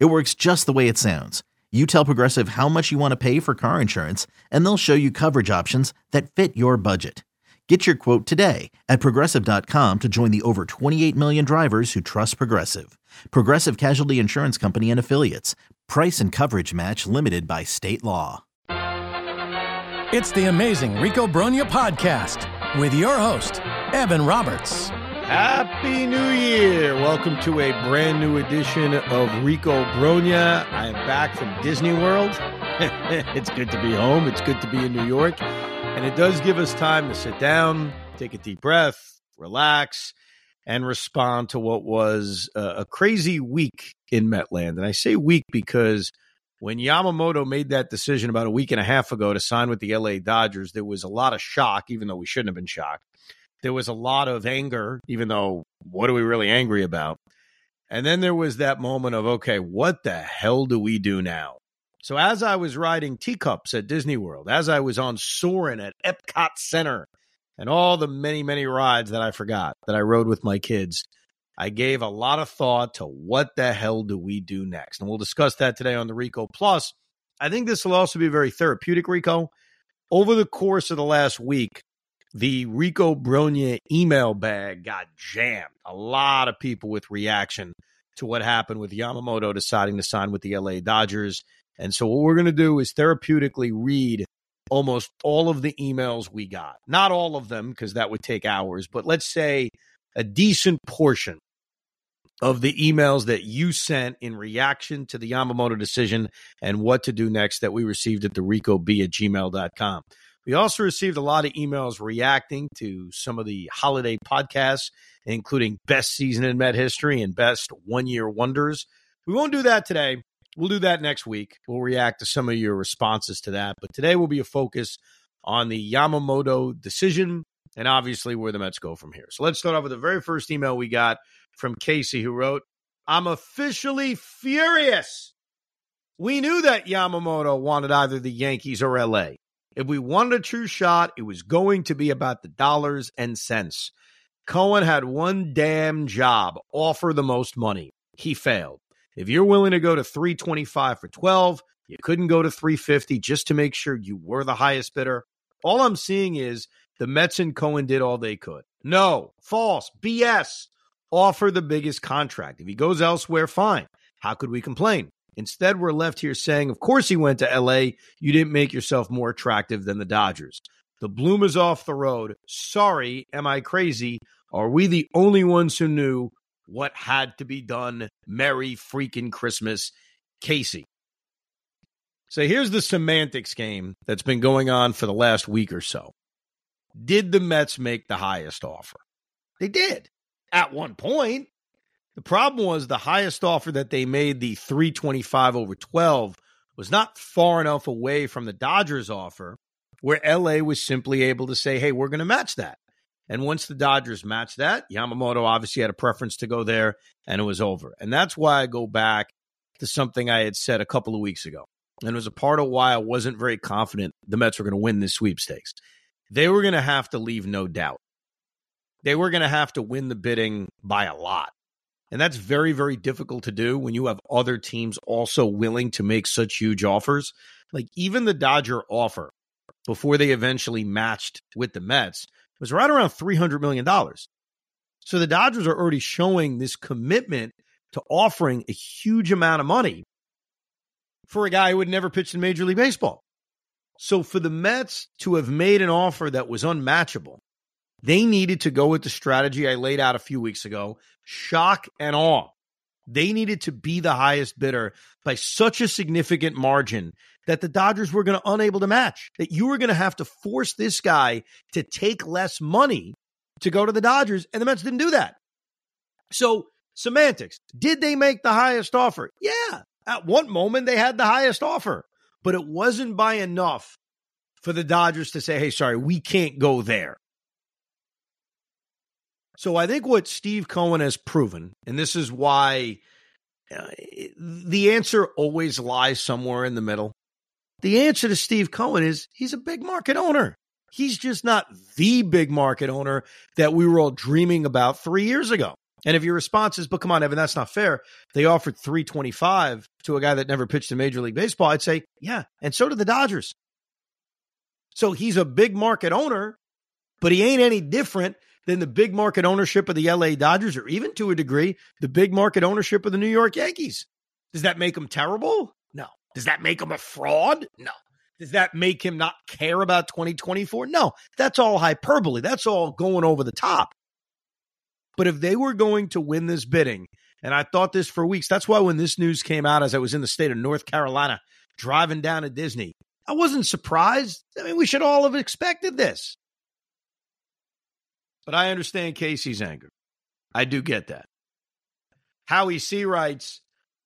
It works just the way it sounds. You tell Progressive how much you want to pay for car insurance, and they'll show you coverage options that fit your budget. Get your quote today at progressive.com to join the over 28 million drivers who trust Progressive. Progressive Casualty Insurance Company and Affiliates. Price and coverage match limited by state law. It's the amazing Rico Brogna podcast with your host, Evan Roberts. Happy New Year! Welcome to a brand new edition of Rico Brogna. I am back from Disney World. it's good to be home. It's good to be in New York. And it does give us time to sit down, take a deep breath, relax, and respond to what was a crazy week in Metland. And I say week because when Yamamoto made that decision about a week and a half ago to sign with the LA Dodgers, there was a lot of shock, even though we shouldn't have been shocked there was a lot of anger, even though what are we really angry about? And then there was that moment of, okay, what the hell do we do now? So as I was riding teacups at Disney World, as I was on Soarin' at Epcot Center, and all the many, many rides that I forgot that I rode with my kids, I gave a lot of thought to what the hell do we do next? And we'll discuss that today on the Rico Plus. I think this will also be very therapeutic, Rico. Over the course of the last week, the Rico Brogna email bag got jammed. A lot of people with reaction to what happened with Yamamoto deciding to sign with the LA Dodgers. And so, what we're going to do is therapeutically read almost all of the emails we got. Not all of them, because that would take hours, but let's say a decent portion of the emails that you sent in reaction to the Yamamoto decision and what to do next that we received at the ricob at gmail.com. We also received a lot of emails reacting to some of the holiday podcasts, including Best Season in Met History and Best One Year Wonders. We won't do that today. We'll do that next week. We'll react to some of your responses to that. But today will be a focus on the Yamamoto decision and obviously where the Mets go from here. So let's start off with the very first email we got from Casey, who wrote, I'm officially furious. We knew that Yamamoto wanted either the Yankees or LA. If we wanted a true shot, it was going to be about the dollars and cents. Cohen had one damn job offer the most money. He failed. If you're willing to go to 325 for 12, you couldn't go to 350 just to make sure you were the highest bidder. All I'm seeing is the Mets and Cohen did all they could. No, false, BS. Offer the biggest contract. If he goes elsewhere, fine. How could we complain? Instead, we're left here saying, of course, he went to LA. You didn't make yourself more attractive than the Dodgers. The bloom is off the road. Sorry, am I crazy? Are we the only ones who knew what had to be done? Merry freaking Christmas, Casey. So here's the semantics game that's been going on for the last week or so. Did the Mets make the highest offer? They did at one point. The problem was the highest offer that they made, the 325 over 12, was not far enough away from the Dodgers offer where LA was simply able to say, hey, we're going to match that. And once the Dodgers matched that, Yamamoto obviously had a preference to go there and it was over. And that's why I go back to something I had said a couple of weeks ago. And it was a part of why I wasn't very confident the Mets were going to win this sweepstakes. They were going to have to leave no doubt. They were going to have to win the bidding by a lot. And that's very, very difficult to do when you have other teams also willing to make such huge offers. Like even the Dodger offer before they eventually matched with the Mets was right around $300 million. So the Dodgers are already showing this commitment to offering a huge amount of money for a guy who had never pitched in Major League Baseball. So for the Mets to have made an offer that was unmatchable they needed to go with the strategy I laid out a few weeks ago shock and awe. They needed to be the highest bidder by such a significant margin that the Dodgers were going to unable to match. That you were going to have to force this guy to take less money to go to the Dodgers, and the Mets didn't do that. So, semantics. Did they make the highest offer? Yeah, At one moment, they had the highest offer, but it wasn't by enough for the Dodgers to say, hey, sorry, we can't go there. So I think what Steve Cohen has proven, and this is why uh, the answer always lies somewhere in the middle. The answer to Steve Cohen is he's a big market owner. He's just not the big market owner that we were all dreaming about three years ago. And if your response is, but come on, Evan, that's not fair. They offered 325 to a guy that never pitched in Major League Baseball. I'd say, yeah. And so did the Dodgers. So he's a big market owner, but he ain't any different than the big market ownership of the LA Dodgers or even to a degree, the big market ownership of the New York Yankees. Does that make him terrible? No. Does that make him a fraud? No. Does that make him not care about 2024? No. That's all hyperbole. That's all going over the top. But if they were going to win this bidding, and I thought this for weeks, that's why when this news came out as I was in the state of North Carolina driving down to Disney, I wasn't surprised. I mean, we should all have expected this. But I understand Casey's anger. I do get that. Howie C writes,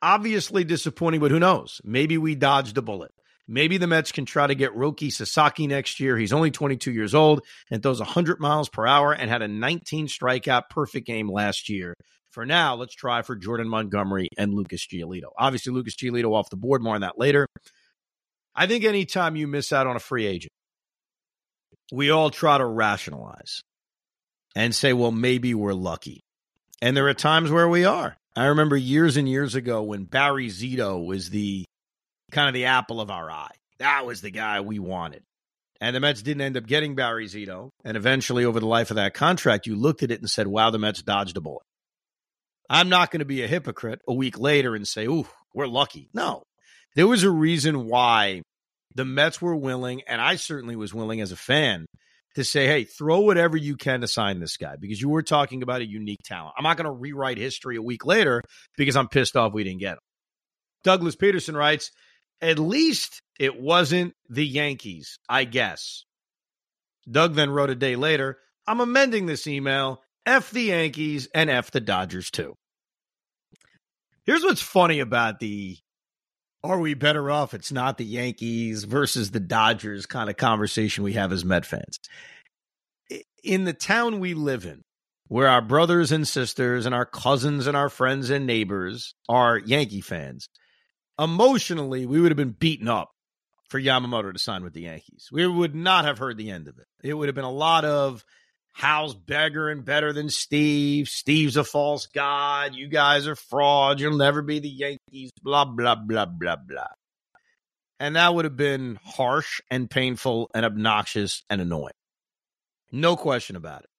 obviously disappointing, but who knows? Maybe we dodged a bullet. Maybe the Mets can try to get Roki Sasaki next year. He's only 22 years old and throws 100 miles per hour and had a 19 strikeout perfect game last year. For now, let's try for Jordan Montgomery and Lucas Giolito. Obviously, Lucas Giolito off the board. More on that later. I think anytime you miss out on a free agent, we all try to rationalize and say, well, maybe we're lucky. And there are times where we are. I remember years and years ago when Barry Zito was the kind of the apple of our eye. That was the guy we wanted. And the Mets didn't end up getting Barry Zito. And eventually, over the life of that contract, you looked at it and said, wow, the Mets dodged a bullet. I'm not going to be a hypocrite a week later and say, ooh, we're lucky. No. There was a reason why the Mets were willing, and I certainly was willing as a fan, to say, hey, throw whatever you can to sign this guy because you were talking about a unique talent. I'm not going to rewrite history a week later because I'm pissed off we didn't get him. Douglas Peterson writes, at least it wasn't the Yankees, I guess. Doug then wrote a day later, I'm amending this email. F the Yankees and F the Dodgers too. Here's what's funny about the are we better off it's not the Yankees versus the Dodgers kind of conversation we have as Met fans. In the town we live in, where our brothers and sisters and our cousins and our friends and neighbors are Yankee fans, emotionally, we would have been beaten up for Yamamoto to sign with the Yankees. We would not have heard the end of it. It would have been a lot of Hal's bigger and better than Steve. Steve's a false god. You guys are frauds. You'll never be the Yankees. Blah, blah, blah, blah, blah. And that would have been harsh and painful and obnoxious and annoying. No question about it.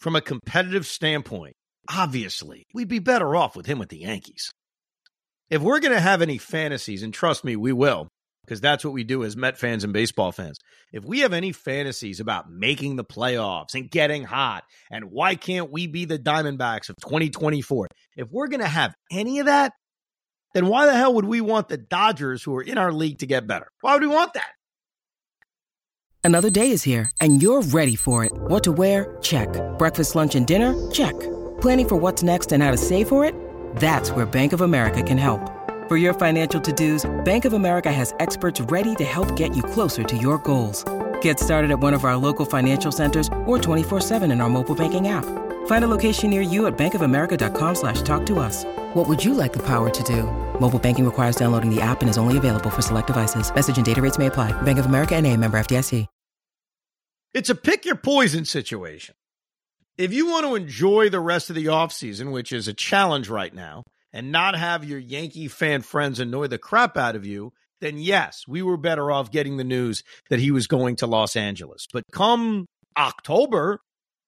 From a competitive standpoint, obviously, we'd be better off with him with the Yankees. If we're going to have any fantasies, and trust me, we will, because that's what we do as Met fans and baseball fans. If we have any fantasies about making the playoffs and getting hot, and why can't we be the Diamondbacks of 2024? If we're going to have any of that, then why the hell would we want the Dodgers, who are in our league, to get better? Why would we want that? Another day is here, and you're ready for it. What to wear? Check. Breakfast, lunch, and dinner? Check. Planning for what's next and how to save for it? That's where Bank of America can help. For your financial to-dos, Bank of America has experts ready to help get you closer to your goals. Get started at one of our local financial centers or 24-7 in our mobile banking app. Find a location near you at bankofamerica.com slash talk to us. What would you like the power to do? Mobile banking requires downloading the app and is only available for select devices. Message and data rates may apply. Bank of America and a member FDIC. It's a pick your poison situation. If you want to enjoy the rest of the offseason, which is a challenge right now, and not have your Yankee fan friends annoy the crap out of you, then yes, we were better off getting the news that he was going to Los Angeles. But come October,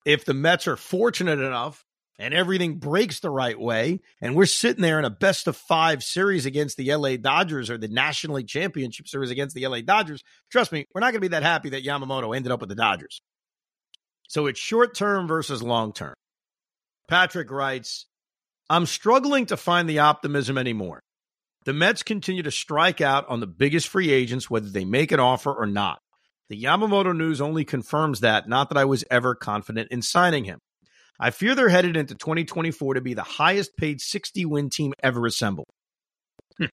if the Mets are fortunate enough and everything breaks the right way, and we're sitting there in a best of five series against the LA Dodgers or the National League Championship Series against the LA Dodgers, trust me, we're not going to be that happy that Yamamoto ended up with the Dodgers. So it's short term versus long term. Patrick writes, I'm struggling to find the optimism anymore. The Mets continue to strike out on the biggest free agents, whether they make an offer or not. The Yamamoto news only confirms that, not that I was ever confident in signing him. I fear they're headed into 2024 to be the highest paid 60 win team ever assembled. Hmm.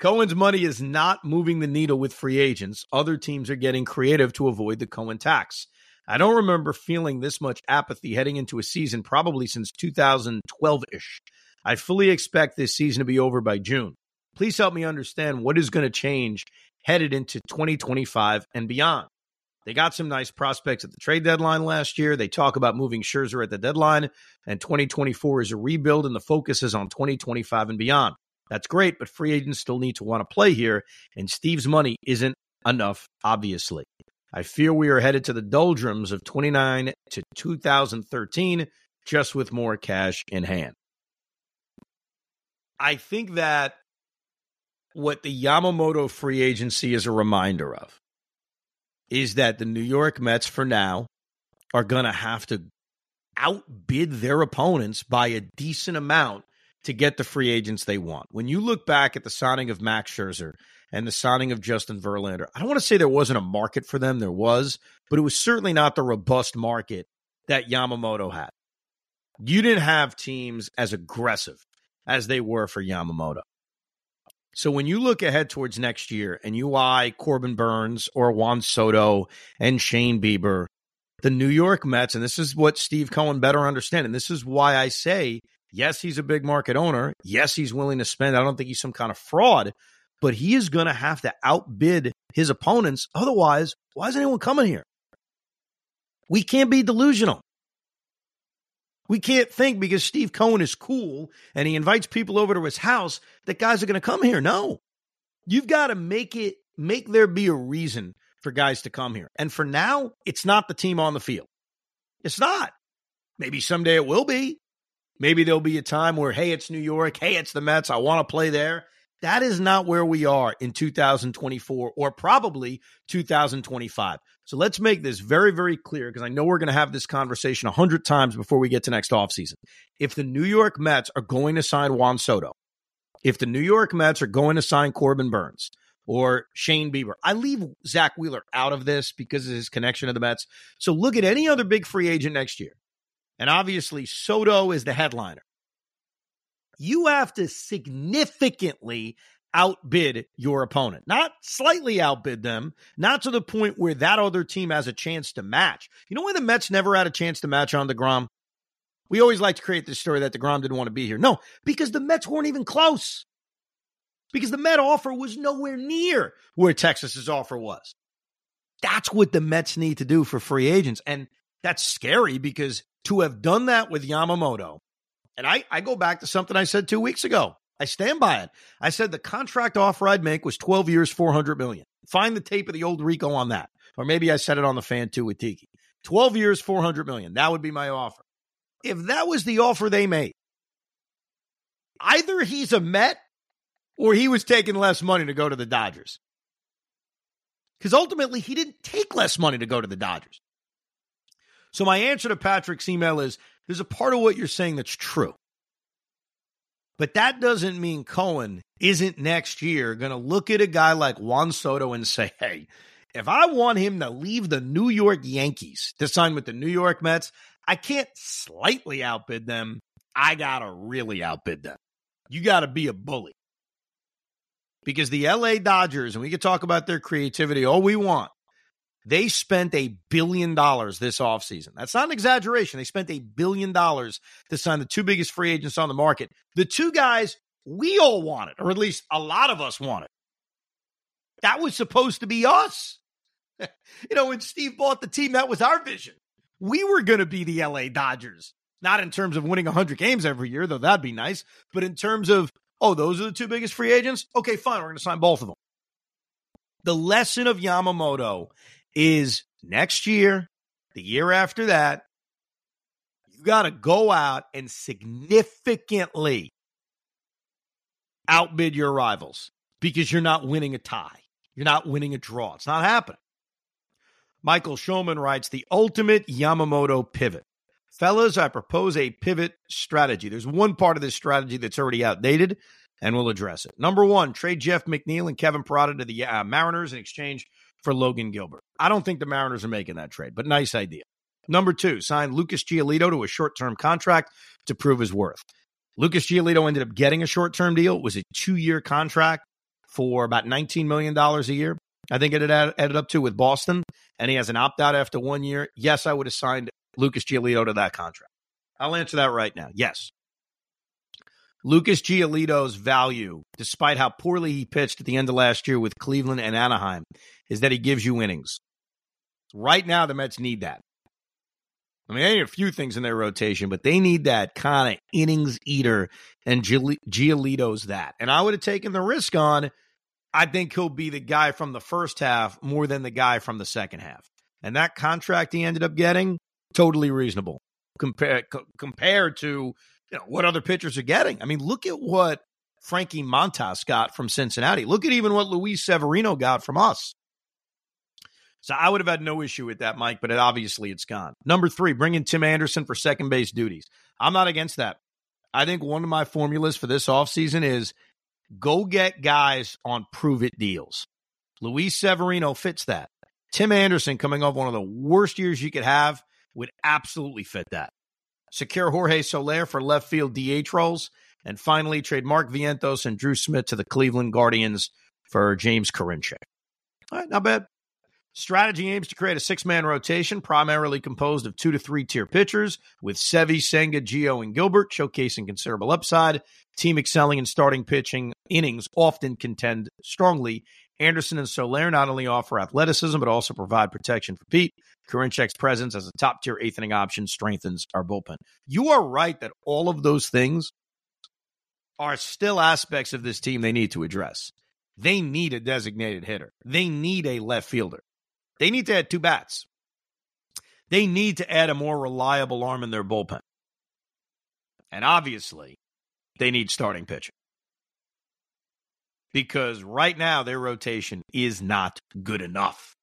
Cohen's money is not moving the needle with free agents. Other teams are getting creative to avoid the Cohen tax. I don't remember feeling this much apathy heading into a season probably since 2012 ish. I fully expect this season to be over by June. Please help me understand what is going to change headed into 2025 and beyond. They got some nice prospects at the trade deadline last year. They talk about moving Scherzer at the deadline, and 2024 is a rebuild, and the focus is on 2025 and beyond. That's great, but free agents still need to want to play here, and Steve's money isn't enough, obviously. I fear we are headed to the doldrums of 29 to 2013 just with more cash in hand. I think that what the Yamamoto free agency is a reminder of is that the New York Mets, for now, are going to have to outbid their opponents by a decent amount to get the free agents they want. When you look back at the signing of Max Scherzer and the signing of Justin Verlander, I don't want to say there wasn't a market for them, there was, but it was certainly not the robust market that Yamamoto had. You didn't have teams as aggressive as they were for Yamamoto. So when you look ahead towards next year and you eye Corbin Burnes or Juan Soto and Shane Bieber, the New York Mets, and this is what Steve Cohen better understand, and this is why I say, yes, he's a big market owner. Yes, he's willing to spend. I don't think he's some kind of fraud, but he is going to have to outbid his opponents. Otherwise, why is anyone coming here? We can't be delusional. We can't think because Steve Cohen is cool and he invites people over to his house that guys are going to come here. No. You've got to make it make there be a reason for guys to come here. And for now, it's not the team on the field. It's not. Maybe someday it will be. Maybe there'll be a time where, hey, it's New York. Hey, it's the Mets. I want to play there. That is not where we are in 2024 or probably 2025. So let's make this very, very clear because I know we're going to have this conversation a hundred times before we get to next offseason. If the New York Mets are going to sign Juan Soto, if the New York Mets are going to sign Corbin Burnes or Shane Bieber, I leave Zack Wheeler out of this because of his connection to the Mets. So look at any other big free agent next year. And obviously, Soto is the headliner. You have to significantly outbid your opponent, not slightly outbid them, not to the point where that other team has a chance to match. You know why the Mets never had a chance to match on DeGrom? We always like to create this story that DeGrom didn't want to be here. No, because the Mets weren't even close. Because the Met offer was nowhere near where Texas's offer was. That's what the Mets need to do for free agents. And that's scary because to have done that with Yamamoto, and I, I go back to something I said two weeks ago. I stand by it. I said the contract offer I'd make was 12 years, 400 million. Find the tape of the old Rico on that. Or maybe I said it on the fan too with Tiki. 12 years, 400 million. That would be my offer. If that was the offer they made, either he's a Met or he was taking less money to go to the Dodgers. Because ultimately, he didn't take less money to go to the Dodgers. So my answer to Patrick's email is there's a part of what you're saying that's true. But that doesn't mean Cohen isn't next year going to look at a guy like Juan Soto and say, hey, if I want him to leave the New York Yankees to sign with the New York Mets, I can't slightly outbid them. I got to really outbid them. You got to be a bully. Because the LA Dodgers, and we can talk about their creativity all we want, they spent a billion dollars this offseason. That's not an exaggeration. They spent a billion dollars to sign the two biggest free agents on the market. The two guys we all wanted, or at least a lot of us wanted. That was supposed to be us. you know, when Steve bought the team, that was our vision. We were going to be the LA Dodgers. Not in terms of winning 100 games every year, though that'd be nice, but in terms of, oh, those are the two biggest free agents? Okay, fine. We're going to sign both of them. The lesson of Yamamoto is next year, the year after that, you got to go out and significantly outbid your rivals because you're not winning a tie. You're not winning a draw. It's not happening. Michael Shulman writes the ultimate Yamamoto pivot. Fellas, I propose a pivot strategy. There's one part of this strategy that's already outdated, and we'll address it. Number one, trade Jeff McNeil and Kevin Parada to the uh, Mariners in exchange for Logan Gilbert. I don't think the Mariners are making that trade, but nice idea. Number two, sign Lucas Giolito to a short term contract to prove his worth. Lucas Giolito ended up getting a short term deal. It was a two year contract, for about $19 million a year. I think it had added up to with Boston, and he has an opt out after one year. Yes, I would have signed Lucas Giolito to that contract. I'll answer that right now. Yes. Lucas Giolito's value, despite how poorly he pitched at the end of last year with Cleveland and Anaheim, is that he gives you innings. Right now, the Mets need that. I mean, they need a few things in their rotation, but they need that kind of innings eater, and Giolito's that. And I would have taken the risk on. I think he'll be the guy from the first half more than the guy from the second half. And that contract he ended up getting, totally reasonable compared compared to you know what other pitchers are getting. I mean, look at what Frankie Montas got from Cincinnati. Look at even what Luis Severino got from us. So I would have had no issue with that, Mike, but it, obviously it's gone. Number three, bring in Tim Anderson for second base duties. I'm not against that. I think one of my formulas for this offseason is go get guys on prove it deals. Luis Severino fits that. Tim Anderson coming off one of the worst years you could have would absolutely fit that. Secure Jorge Soler for left field DH roles. And finally, trade Mark Vientos and Drew Smith to the Cleveland Guardians for James Karinchak. All right, not bad. Strategy aims to create a six man rotation, primarily composed of two to three tier pitchers, with Sevi, Senga, Gio, and Gilbert, showcasing considerable upside. Team excelling in starting pitching innings often contend strongly. Anderson and Soler not only offer athleticism, but also provide protection for Pete. Karinchak's presence as a top tier eighth inning option strengthens our bullpen. You are right that all of those things are still aspects of this team they need to address. They need a designated hitter, they need a left fielder. They need to add two bats. They need to add a more reliable arm in their bullpen. And obviously, they need starting pitching. Because right now, their rotation is not good enough.